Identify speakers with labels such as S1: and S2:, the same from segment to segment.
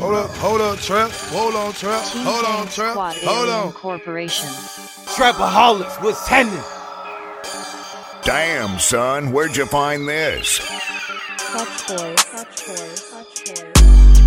S1: trap, hold up, trap. hold on, trap, hold on, trap, hold on.
S2: Corporation.
S3: Trapaholics, what's happening?
S4: Damn, son, where'd you find this?
S5: Clutch boys, clutch boys, clutch boys.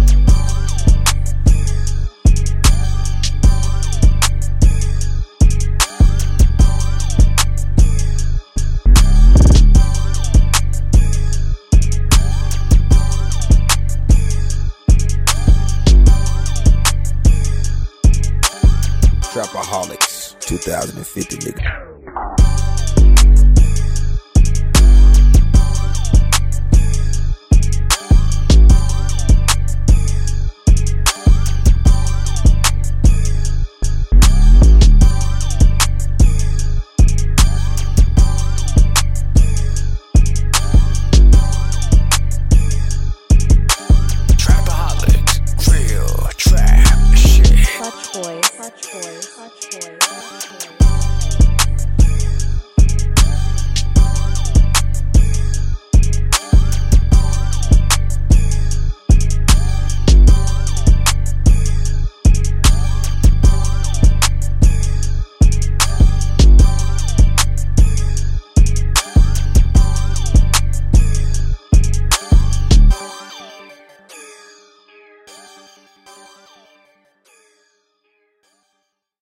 S3: Trapaholics, 2050 nigga.
S4: Trapaholics, real trap shit.
S5: Clutch